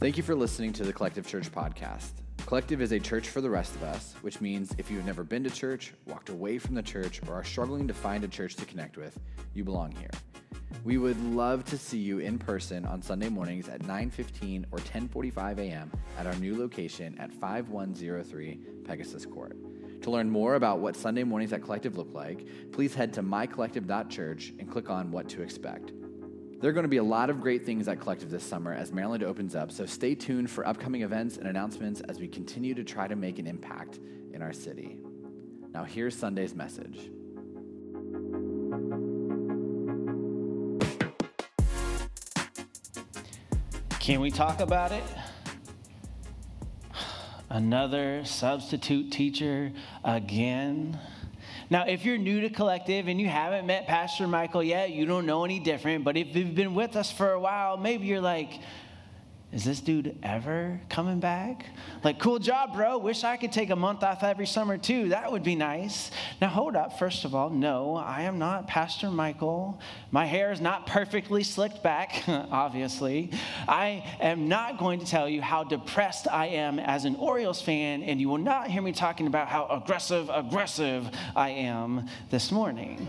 Thank you for listening to the Collective Church podcast. Collective is a church for the rest of us, which means if you've never been to church, walked away from the church, or are struggling to find a church to connect with, you belong here. We would love to see you in person on Sunday mornings at 9:15 or 10:45 a.m. at our new location at 5103 Pegasus Court. To learn more about what Sunday mornings at Collective look like, please head to mycollective.church and click on what to expect. There are going to be a lot of great things at Collective this summer as Maryland opens up, so stay tuned for upcoming events and announcements as we continue to try to make an impact in our city. Now, here's Sunday's message. Can we talk about it? Another substitute teacher again. Now, if you're new to Collective and you haven't met Pastor Michael yet, you don't know any different. But if you've been with us for a while, maybe you're like, is this dude ever coming back? Like, cool job, bro. Wish I could take a month off every summer too. That would be nice. Now, hold up. First of all, no, I am not Pastor Michael. My hair is not perfectly slicked back, obviously. I am not going to tell you how depressed I am as an Orioles fan, and you will not hear me talking about how aggressive, aggressive I am this morning.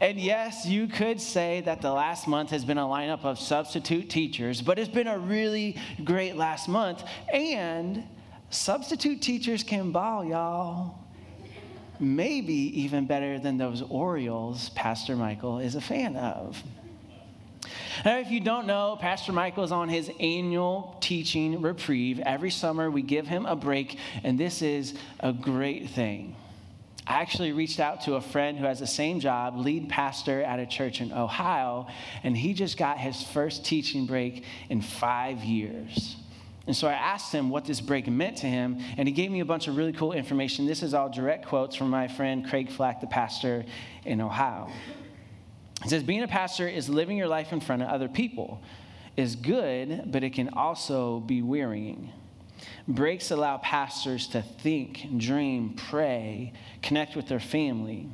And yes, you could say that the last month has been a lineup of substitute teachers, but it's been a really great last month. And substitute teachers can ball, y'all. Maybe even better than those Orioles Pastor Michael is a fan of. Now, if you don't know, Pastor Michael is on his annual teaching reprieve. Every summer, we give him a break, and this is a great thing. I actually reached out to a friend who has the same job, lead pastor at a church in Ohio, and he just got his first teaching break in five years. And so I asked him what this break meant to him, and he gave me a bunch of really cool information. This is all direct quotes from my friend Craig Flack, the pastor in Ohio. He says, Being a pastor is living your life in front of other people, is good, but it can also be wearying. Breaks allow pastors to think, dream, pray, connect with their family.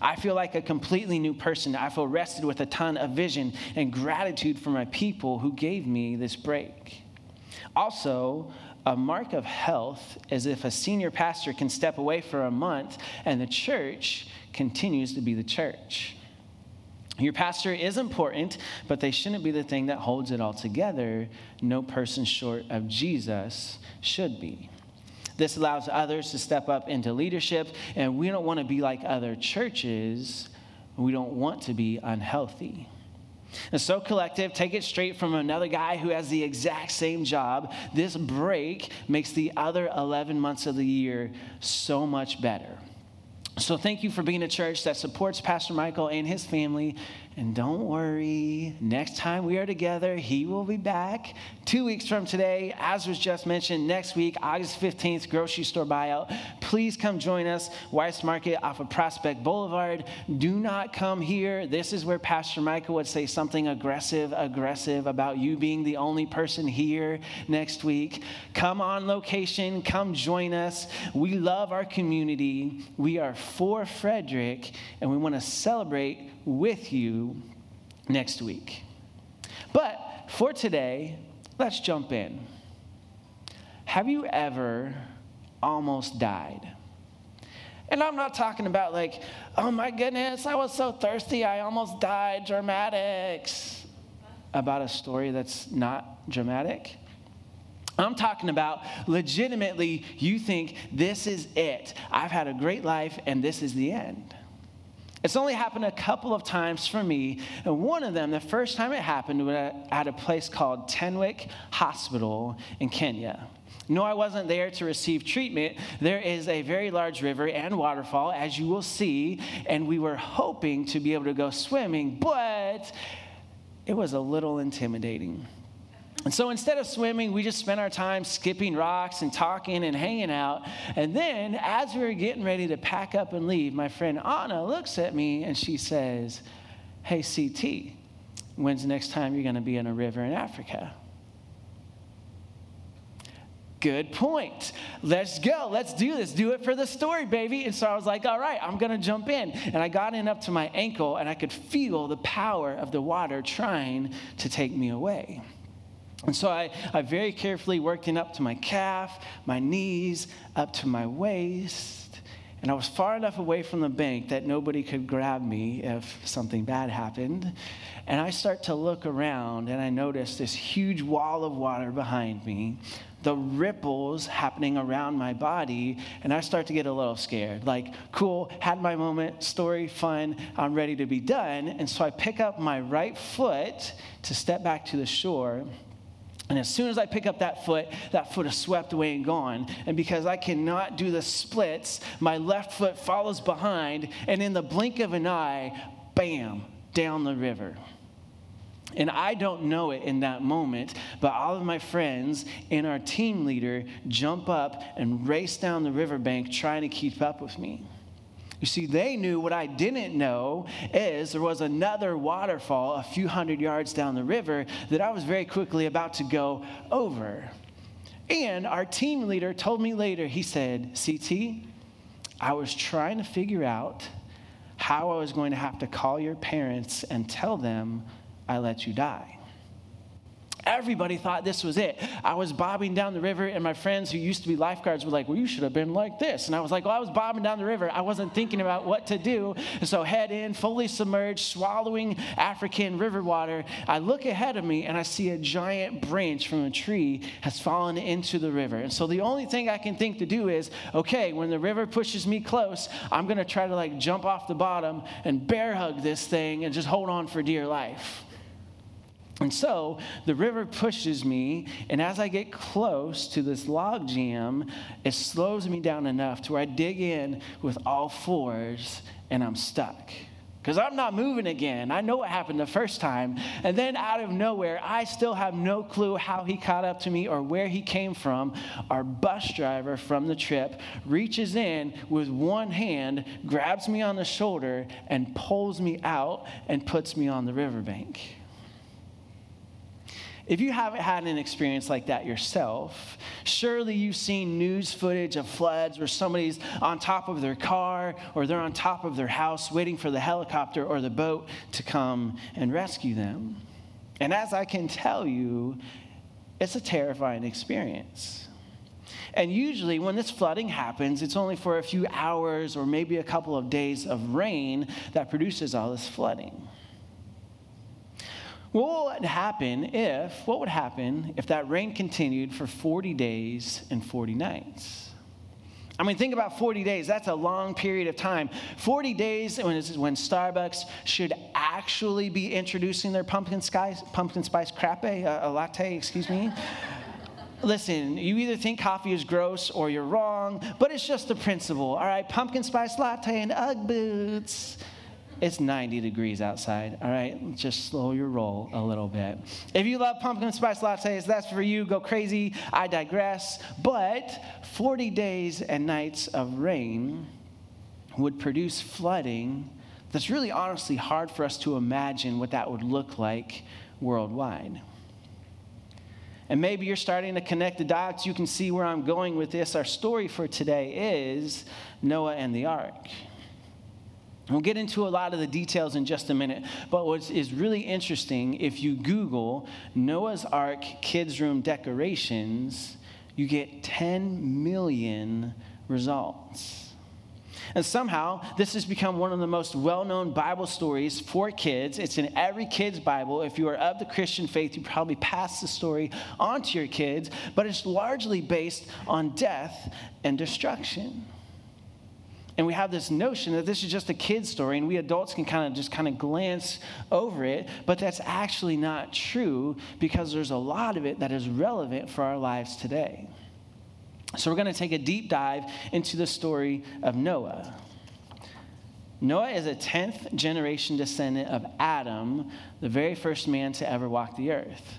I feel like a completely new person. I feel rested with a ton of vision and gratitude for my people who gave me this break. Also, a mark of health is if a senior pastor can step away for a month and the church continues to be the church. Your pastor is important, but they shouldn't be the thing that holds it all together. No person short of Jesus should be. This allows others to step up into leadership, and we don't want to be like other churches. We don't want to be unhealthy. And so, collective, take it straight from another guy who has the exact same job. This break makes the other 11 months of the year so much better. So, thank you for being a church that supports Pastor Michael and his family. And don't worry, next time we are together, he will be back two weeks from today. As was just mentioned, next week, August 15th, grocery store buyout. Please come join us, Weis Market off of Prospect Boulevard. Do not come here. This is where Pastor Michael would say something aggressive, aggressive about you being the only person here next week. Come on location, come join us. We love our community. We are for Frederick, and we want to celebrate with you next week. But for today, let's jump in. Have you ever almost died? And I'm not talking about like, oh my goodness, I was so thirsty, I almost died, dramatics. About a story that's not dramatic. I'm talking about legitimately, you think this is it. I've had a great life and this is the end. It's only happened a couple of times for me. And one of them, the first time it happened, was at a place called Tenwek Hospital in Kenya. No, I wasn't there to receive treatment. There is a very large river and waterfall, as you will see, and we were hoping to be able to go swimming, but it was a little intimidating. And so instead of swimming, we just spent our time skipping rocks and talking and hanging out. And then, as we were getting ready to pack up and leave, my friend Anna looks at me and she says, Hey, CT, when's the next time you're going to be in a river in Africa? Good point. Let's go. Let's do this. Do it for the story, baby. And so I was like, all right, I'm going to jump in. And I got in up to my ankle and I could feel the power of the water trying to take me away. And so I, I very carefully worked in up to my calf, my knees, up to my waist. And I was far enough away from the bank that nobody could grab me if something bad happened. And I start to look around and I notice this huge wall of water behind me, the ripples happening around my body, and I start to get a little scared. Like, cool, had my moment, story, fun, I'm ready to be done. And so I pick up my right foot to step back to the shore. And as soon as I pick up that foot, that foot is swept away and gone. And because I cannot do the splits, my left foot follows behind, and in the blink of an eye, bam, down the river. And I don't know it in that moment, but all of my friends and our team leader jump up and race down the riverbank trying to keep up with me. You see, they knew what I didn't know is there was another waterfall a few hundred yards down the river that I was very quickly about to go over. And our team leader told me later, he said, CT, I was trying to figure out how I was going to have to call your parents and tell them I let you die. Everybody thought this was it. I was bobbing down the river, and my friends who used to be lifeguards were like, Well, you should have been like this. And I was like, Well, I was bobbing down the river. I wasn't thinking about what to do. And so, head in, fully submerged, swallowing African river water. I look ahead of me, and I see a giant branch from a tree has fallen into the river. And so, the only thing I can think to do is, Okay, when the river pushes me close, I'm going to try to like jump off the bottom and bear hug this thing and just hold on for dear life. And so the river pushes me, and as I get close to this log jam, it slows me down enough to where I dig in with all fours and I'm stuck. Because I'm not moving again. I know what happened the first time. And then out of nowhere, I still have no clue how he caught up to me or where he came from. Our bus driver from the trip reaches in with one hand, grabs me on the shoulder, and pulls me out and puts me on the riverbank. If you haven't had an experience like that yourself, surely you've seen news footage of floods where somebody's on top of their car or they're on top of their house waiting for the helicopter or the boat to come and rescue them. And as I can tell you, it's a terrifying experience. And usually, when this flooding happens, it's only for a few hours or maybe a couple of days of rain that produces all this flooding. What would happen if, what would happen if that rain continued for 40 days and 40 nights? I mean, think about 40 days. That's a long period of time. 40 days when, when Starbucks should actually be introducing their pumpkin spice, pumpkin spice crepe, uh, a latte, excuse me. Listen, you either think coffee is gross or you're wrong, but it's just the principle. All right, pumpkin spice latte and Ugg boots. It's 90 degrees outside, all right? Just slow your roll a little bit. If you love pumpkin spice lattes, that's for you. Go crazy. I digress. But 40 days and nights of rain would produce flooding that's really honestly hard for us to imagine what that would look like worldwide. And maybe you're starting to connect the dots. You can see where I'm going with this. Our story for today is Noah and the ark. We'll get into a lot of the details in just a minute, but what is really interesting, if you Google Noah's Ark kids' room decorations, you get 10 million results. And somehow, this has become one of the most well known Bible stories for kids. It's in every kid's Bible. If you are of the Christian faith, you probably pass the story on to your kids, but it's largely based on death and destruction. And we have this notion that this is just a kid's story, and we adults can kind of just kind of glance over it, but that's actually not true because there's a lot of it that is relevant for our lives today. So we're going to take a deep dive into the story of Noah. Noah is a 10th generation descendant of Adam, the very first man to ever walk the earth.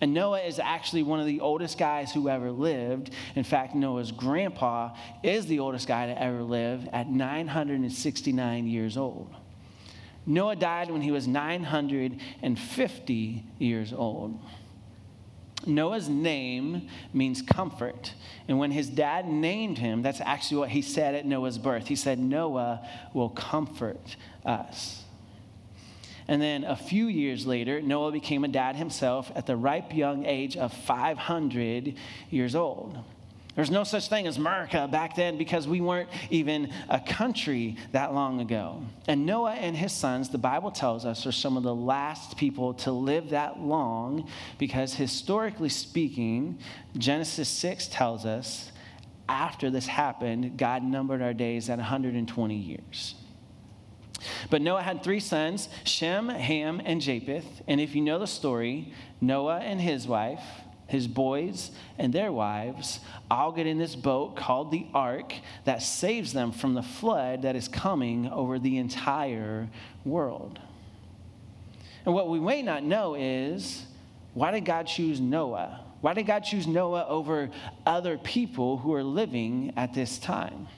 And Noah is actually one of the oldest guys who ever lived. In fact, Noah's grandpa is the oldest guy to ever live at 969 years old. Noah died when he was 950 years old. Noah's name means comfort. And when his dad named him, that's actually what he said at Noah's birth. He said, Noah will comfort us. And then a few years later, Noah became a dad himself at the ripe young age of 500 years old. There's no such thing as America back then because we weren't even a country that long ago. And Noah and his sons, the Bible tells us, are some of the last people to live that long because historically speaking, Genesis 6 tells us after this happened, God numbered our days at 120 years. But Noah had three sons Shem, Ham, and Japheth. And if you know the story, Noah and his wife, his boys, and their wives all get in this boat called the ark that saves them from the flood that is coming over the entire world. And what we may not know is why did God choose Noah? Why did God choose Noah over other people who are living at this time?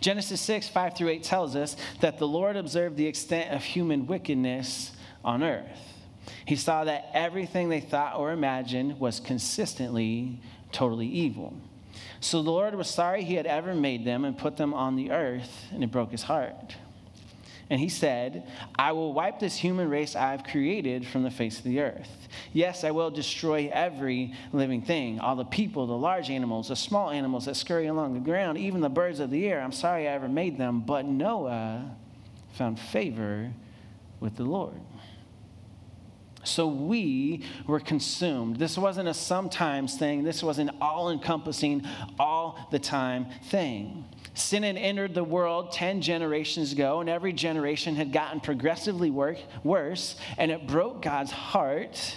Genesis 6, 5 through 8 tells us that the Lord observed the extent of human wickedness on earth. He saw that everything they thought or imagined was consistently totally evil. So the Lord was sorry he had ever made them and put them on the earth, and it broke his heart. And he said, I will wipe this human race I have created from the face of the earth. Yes, I will destroy every living thing all the people, the large animals, the small animals that scurry along the ground, even the birds of the air. I'm sorry I ever made them. But Noah found favor with the Lord. So we were consumed. This wasn't a sometimes thing, this was an all encompassing, all the time thing. Sin had entered the world 10 generations ago, and every generation had gotten progressively worse, and it broke God's heart.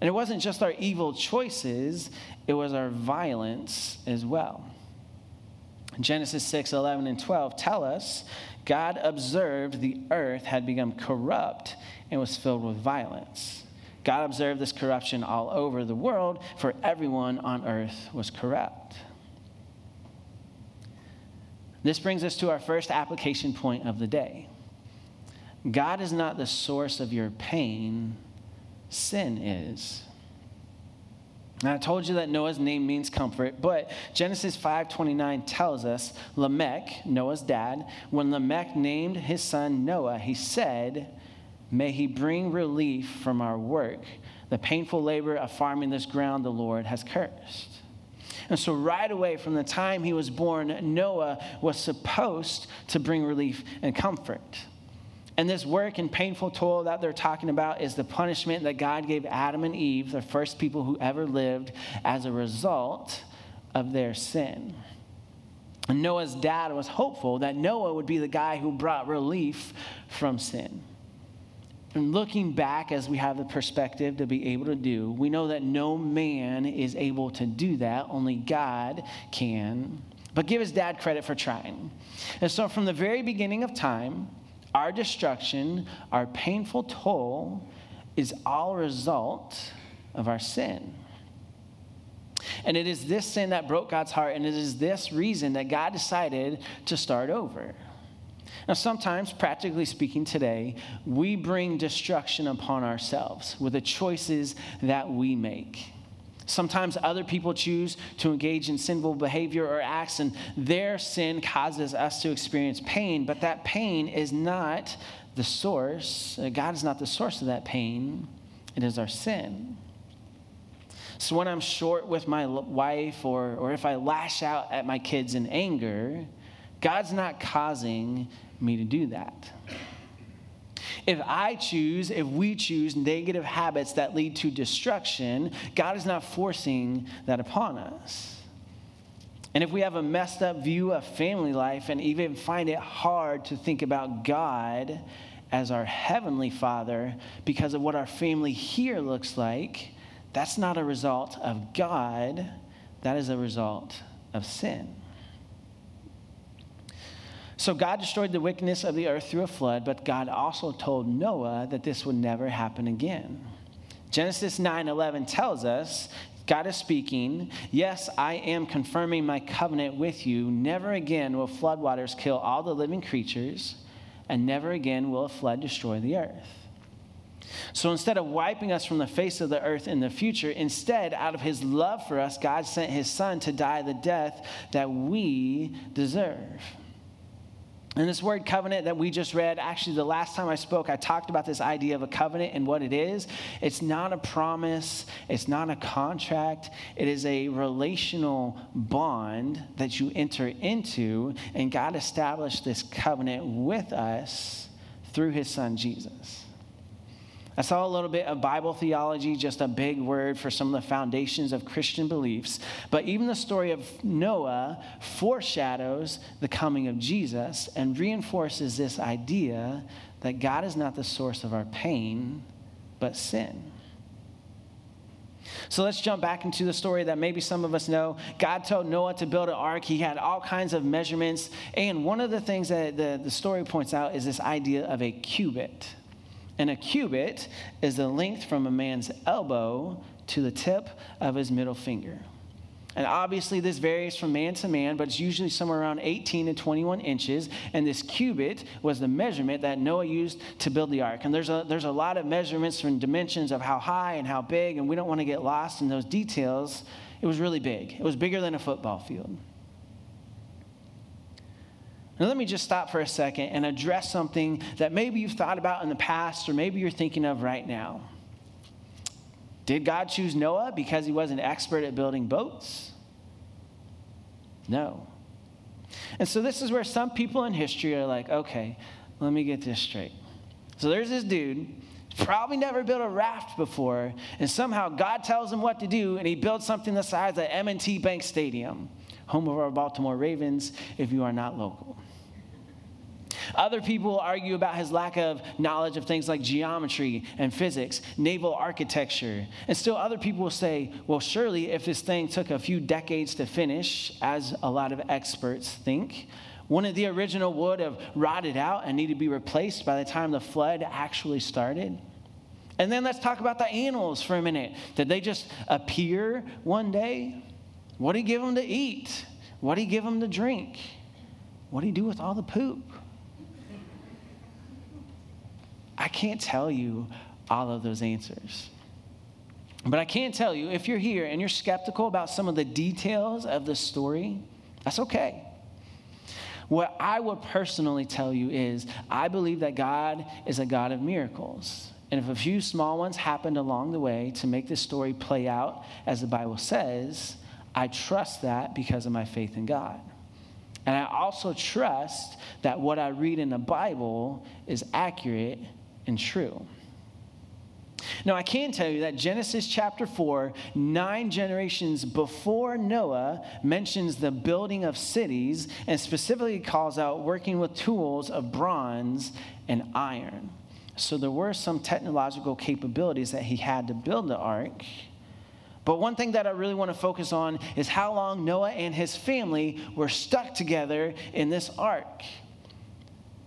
And it wasn't just our evil choices, it was our violence as well. Genesis 6 11 and 12 tell us God observed the earth had become corrupt and was filled with violence. God observed this corruption all over the world, for everyone on earth was corrupt. This brings us to our first application point of the day. God is not the source of your pain, sin is. And I told you that Noah's name means comfort, but Genesis 5:29 tells us Lamech, Noah's dad, when Lamech named his son Noah, he said, "May he bring relief from our work, the painful labor of farming this ground the Lord has cursed." And so, right away from the time he was born, Noah was supposed to bring relief and comfort. And this work and painful toil that they're talking about is the punishment that God gave Adam and Eve, the first people who ever lived, as a result of their sin. And Noah's dad was hopeful that Noah would be the guy who brought relief from sin. And looking back as we have the perspective to be able to do, we know that no man is able to do that, only God can. But give his dad credit for trying. And so, from the very beginning of time, our destruction, our painful toll, is all a result of our sin. And it is this sin that broke God's heart, and it is this reason that God decided to start over. Now, sometimes, practically speaking, today, we bring destruction upon ourselves with the choices that we make. Sometimes other people choose to engage in sinful behavior or acts, and their sin causes us to experience pain, but that pain is not the source. Uh, God is not the source of that pain, it is our sin. So when I'm short with my wife, or, or if I lash out at my kids in anger, God's not causing me to do that. If I choose, if we choose negative habits that lead to destruction, God is not forcing that upon us. And if we have a messed up view of family life and even find it hard to think about God as our heavenly Father because of what our family here looks like, that's not a result of God, that is a result of sin. So God destroyed the wickedness of the earth through a flood, but God also told Noah that this would never happen again. Genesis 9:11 tells us God is speaking, Yes, I am confirming my covenant with you. Never again will floodwaters kill all the living creatures, and never again will a flood destroy the earth. So instead of wiping us from the face of the earth in the future, instead, out of his love for us, God sent his son to die the death that we deserve. And this word covenant that we just read, actually, the last time I spoke, I talked about this idea of a covenant and what it is. It's not a promise, it's not a contract, it is a relational bond that you enter into. And God established this covenant with us through his son Jesus. I saw a little bit of Bible theology, just a big word for some of the foundations of Christian beliefs. But even the story of Noah foreshadows the coming of Jesus and reinforces this idea that God is not the source of our pain, but sin. So let's jump back into the story that maybe some of us know. God told Noah to build an ark. He had all kinds of measurements. And one of the things that the, the story points out is this idea of a cubit. And a cubit is the length from a man's elbow to the tip of his middle finger. And obviously, this varies from man to man, but it's usually somewhere around 18 to 21 inches. And this cubit was the measurement that Noah used to build the ark. And there's a, there's a lot of measurements from dimensions of how high and how big, and we don't want to get lost in those details. It was really big, it was bigger than a football field. Now, let me just stop for a second and address something that maybe you've thought about in the past or maybe you're thinking of right now. Did God choose Noah because he was an expert at building boats? No. And so, this is where some people in history are like, okay, let me get this straight. So, there's this dude, probably never built a raft before, and somehow God tells him what to do, and he builds something the size of M&T Bank Stadium, home of our Baltimore Ravens, if you are not local. Other people argue about his lack of knowledge of things like geometry and physics, naval architecture. And still, other people will say, well, surely if this thing took a few decades to finish, as a lot of experts think, wouldn't the original wood have rotted out and need to be replaced by the time the flood actually started? And then let's talk about the animals for a minute. Did they just appear one day? What did he give them to eat? What did he give them to drink? What did he do with all the poop? I can't tell you all of those answers. But I can tell you if you're here and you're skeptical about some of the details of the story, that's okay. What I would personally tell you is I believe that God is a God of miracles. And if a few small ones happened along the way to make this story play out as the Bible says, I trust that because of my faith in God. And I also trust that what I read in the Bible is accurate and true. Now, I can tell you that Genesis chapter 4, nine generations before Noah, mentions the building of cities and specifically calls out working with tools of bronze and iron. So there were some technological capabilities that he had to build the ark. But one thing that I really want to focus on is how long Noah and his family were stuck together in this ark.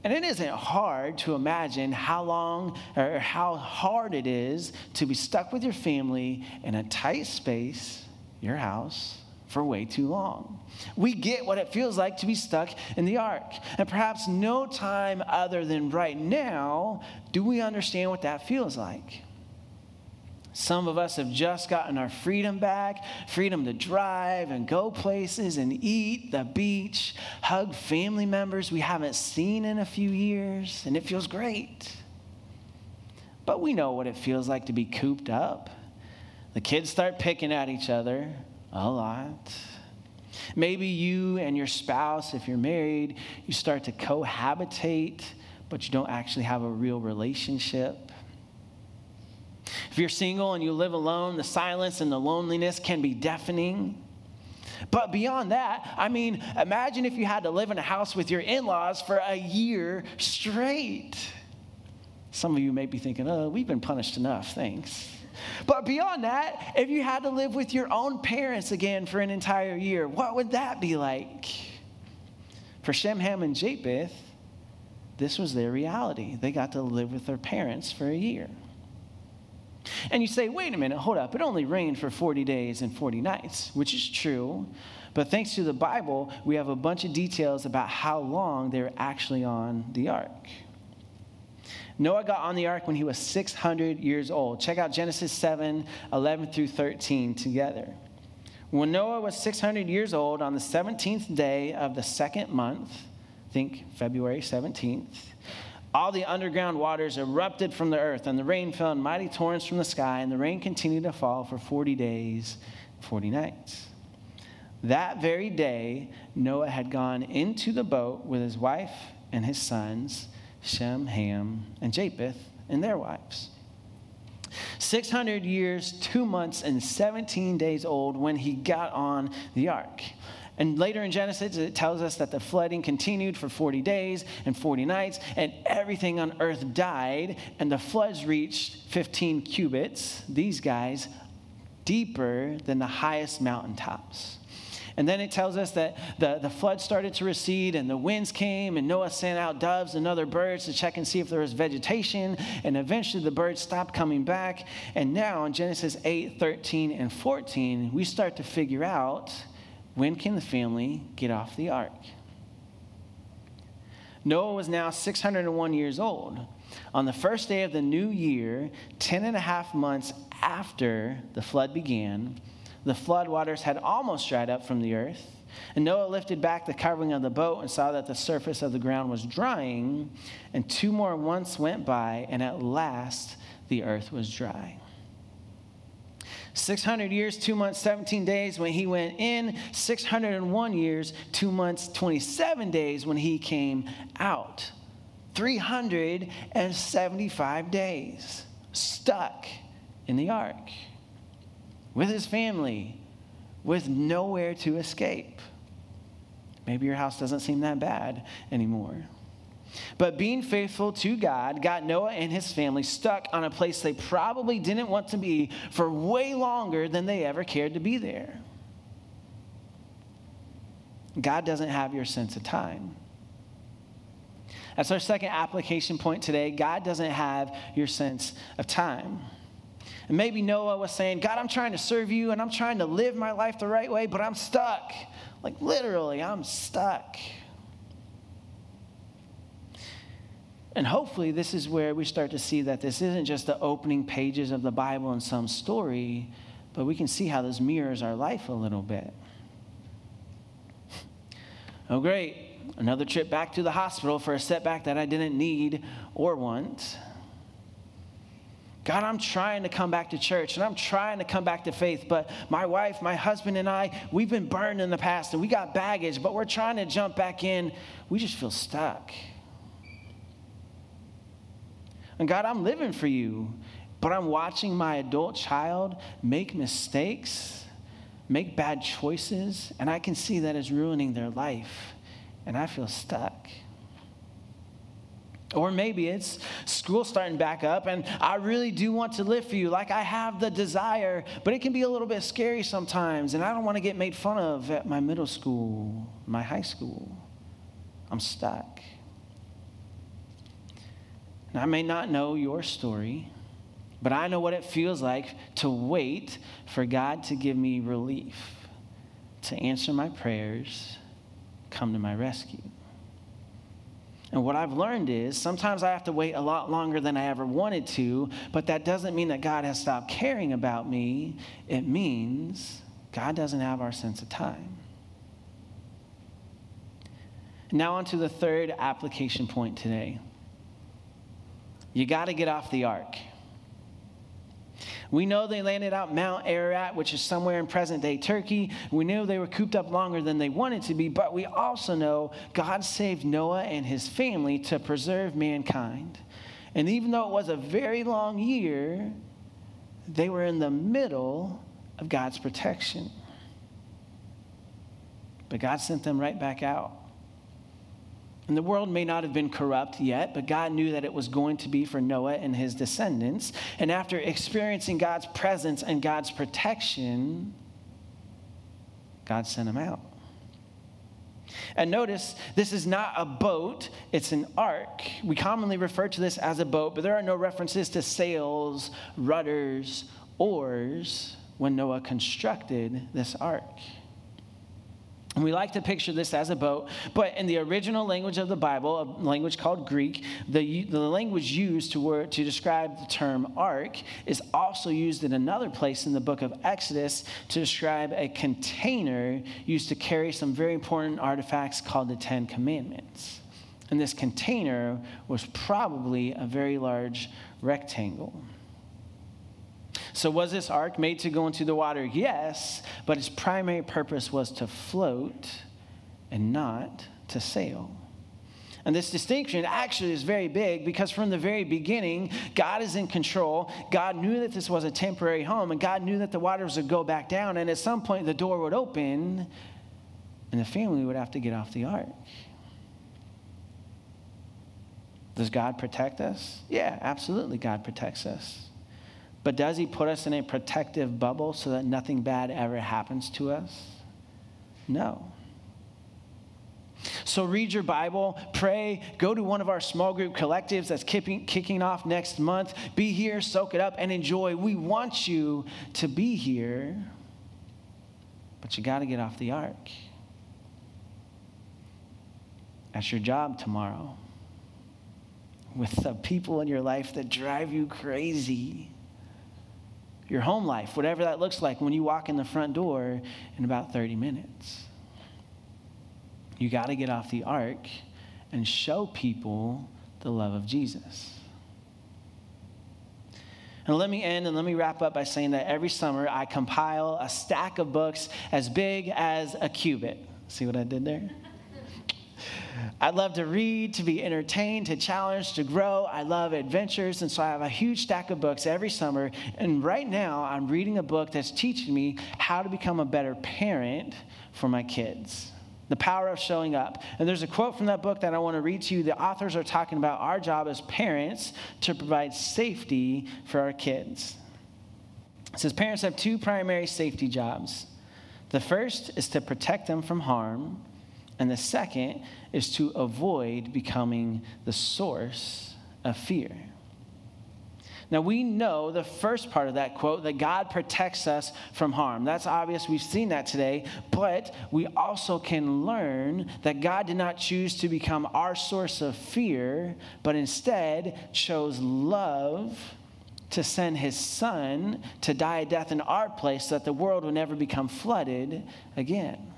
And it isn't hard to imagine how long or how hard it is to be stuck with your family in a tight space, your house, for way too long. We get what it feels like to be stuck in the ark. And perhaps no time other than right now do we understand what that feels like. Some of us have just gotten our freedom back freedom to drive and go places and eat, the beach, hug family members we haven't seen in a few years, and it feels great. But we know what it feels like to be cooped up. The kids start picking at each other a lot. Maybe you and your spouse, if you're married, you start to cohabitate, but you don't actually have a real relationship. If you're single and you live alone, the silence and the loneliness can be deafening. But beyond that, I mean, imagine if you had to live in a house with your in laws for a year straight. Some of you may be thinking, oh, we've been punished enough, thanks. But beyond that, if you had to live with your own parents again for an entire year, what would that be like? For Shem, Ham, and Japheth, this was their reality. They got to live with their parents for a year. And you say, wait a minute, hold up, it only rained for 40 days and 40 nights, which is true. But thanks to the Bible, we have a bunch of details about how long they were actually on the ark. Noah got on the ark when he was 600 years old. Check out Genesis 7 11 through 13 together. When Noah was 600 years old, on the 17th day of the second month, think February 17th, all the underground waters erupted from the earth, and the rain fell in mighty torrents from the sky, and the rain continued to fall for 40 days, 40 nights. That very day, Noah had gone into the boat with his wife and his sons, Shem, Ham, and Japheth, and their wives. 600 years, two months, and 17 days old when he got on the ark. And later in Genesis, it tells us that the flooding continued for 40 days and 40 nights, and everything on earth died, and the floods reached 15 cubits, these guys, deeper than the highest mountaintops. And then it tells us that the, the flood started to recede and the winds came, and Noah sent out doves and other birds to check and see if there was vegetation. And eventually the birds stopped coming back. And now in Genesis 8, 13, and 14, we start to figure out when can the family get off the ark? Noah was now 601 years old. On the first day of the new year, 10 and a half months after the flood began, the flood waters had almost dried up from the earth. And Noah lifted back the covering of the boat and saw that the surface of the ground was drying. And two more months went by, and at last the earth was dry. 600 years, two months, 17 days when he went in, 601 years, two months, 27 days when he came out. 375 days stuck in the ark with his family with nowhere to escape. Maybe your house doesn't seem that bad anymore. But being faithful to God got Noah and his family stuck on a place they probably didn't want to be for way longer than they ever cared to be there. God doesn't have your sense of time. That's our second application point today. God doesn't have your sense of time. And maybe Noah was saying, God, I'm trying to serve you and I'm trying to live my life the right way, but I'm stuck. Like literally, I'm stuck. And hopefully, this is where we start to see that this isn't just the opening pages of the Bible and some story, but we can see how this mirrors our life a little bit. Oh, great. Another trip back to the hospital for a setback that I didn't need or want. God, I'm trying to come back to church and I'm trying to come back to faith, but my wife, my husband, and I, we've been burned in the past and we got baggage, but we're trying to jump back in. We just feel stuck. And God, I'm living for you, but I'm watching my adult child make mistakes, make bad choices, and I can see that it's ruining their life, and I feel stuck. Or maybe it's school starting back up, and I really do want to live for you, like I have the desire, but it can be a little bit scary sometimes, and I don't want to get made fun of at my middle school, my high school. I'm stuck. Now, I may not know your story, but I know what it feels like to wait for God to give me relief, to answer my prayers, come to my rescue. And what I've learned is sometimes I have to wait a lot longer than I ever wanted to, but that doesn't mean that God has stopped caring about me. It means God doesn't have our sense of time. Now, on to the third application point today you got to get off the ark. We know they landed out Mount Ararat, which is somewhere in present day Turkey. We knew they were cooped up longer than they wanted to be, but we also know God saved Noah and his family to preserve mankind. And even though it was a very long year, they were in the middle of God's protection. But God sent them right back out. And the world may not have been corrupt yet, but God knew that it was going to be for Noah and his descendants. And after experiencing God's presence and God's protection, God sent him out. And notice, this is not a boat, it's an ark. We commonly refer to this as a boat, but there are no references to sails, rudders, oars when Noah constructed this ark. And we like to picture this as a boat, but in the original language of the Bible, a language called Greek, the, the language used to, word, to describe the term ark is also used in another place in the book of Exodus to describe a container used to carry some very important artifacts called the Ten Commandments. And this container was probably a very large rectangle. So, was this ark made to go into the water? Yes, but its primary purpose was to float and not to sail. And this distinction actually is very big because from the very beginning, God is in control. God knew that this was a temporary home, and God knew that the waters would go back down, and at some point the door would open, and the family would have to get off the ark. Does God protect us? Yeah, absolutely, God protects us. But does He put us in a protective bubble so that nothing bad ever happens to us? No. So read your Bible, pray, go to one of our small group collectives that's kicking, kicking off next month. Be here, soak it up, and enjoy. We want you to be here, but you got to get off the ark. That's your job tomorrow with the people in your life that drive you crazy. Your home life, whatever that looks like when you walk in the front door in about 30 minutes. You got to get off the ark and show people the love of Jesus. And let me end and let me wrap up by saying that every summer I compile a stack of books as big as a cubit. See what I did there? I love to read, to be entertained, to challenge, to grow. I love adventures. And so I have a huge stack of books every summer. And right now, I'm reading a book that's teaching me how to become a better parent for my kids. The power of showing up. And there's a quote from that book that I want to read to you. The authors are talking about our job as parents to provide safety for our kids. It says parents have two primary safety jobs. The first is to protect them from harm, and the second is to avoid becoming the source of fear. Now, we know the first part of that quote that God protects us from harm. That's obvious. We've seen that today. But we also can learn that God did not choose to become our source of fear, but instead chose love to send his son to die a death in our place so that the world would never become flooded again.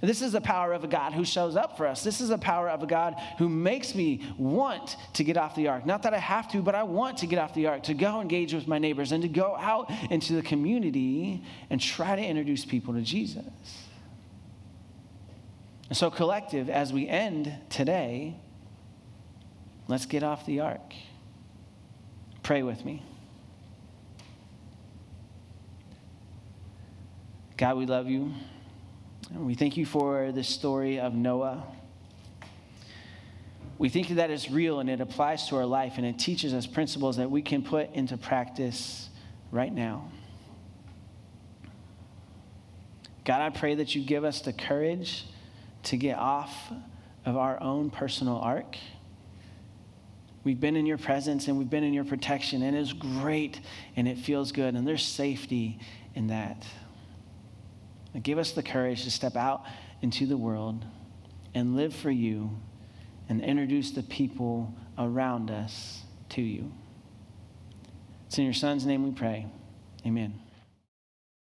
This is the power of a God who shows up for us. This is the power of a God who makes me want to get off the ark. Not that I have to, but I want to get off the ark, to go engage with my neighbors and to go out into the community and try to introduce people to Jesus. And so, collective, as we end today, let's get off the ark. Pray with me. God, we love you. We thank you for the story of Noah. We think that it's real and it applies to our life and it teaches us principles that we can put into practice right now. God, I pray that you give us the courage to get off of our own personal ark. We've been in your presence and we've been in your protection, and it's great and it feels good, and there's safety in that. Give us the courage to step out into the world and live for you and introduce the people around us to you. It's in your son's name we pray. Amen.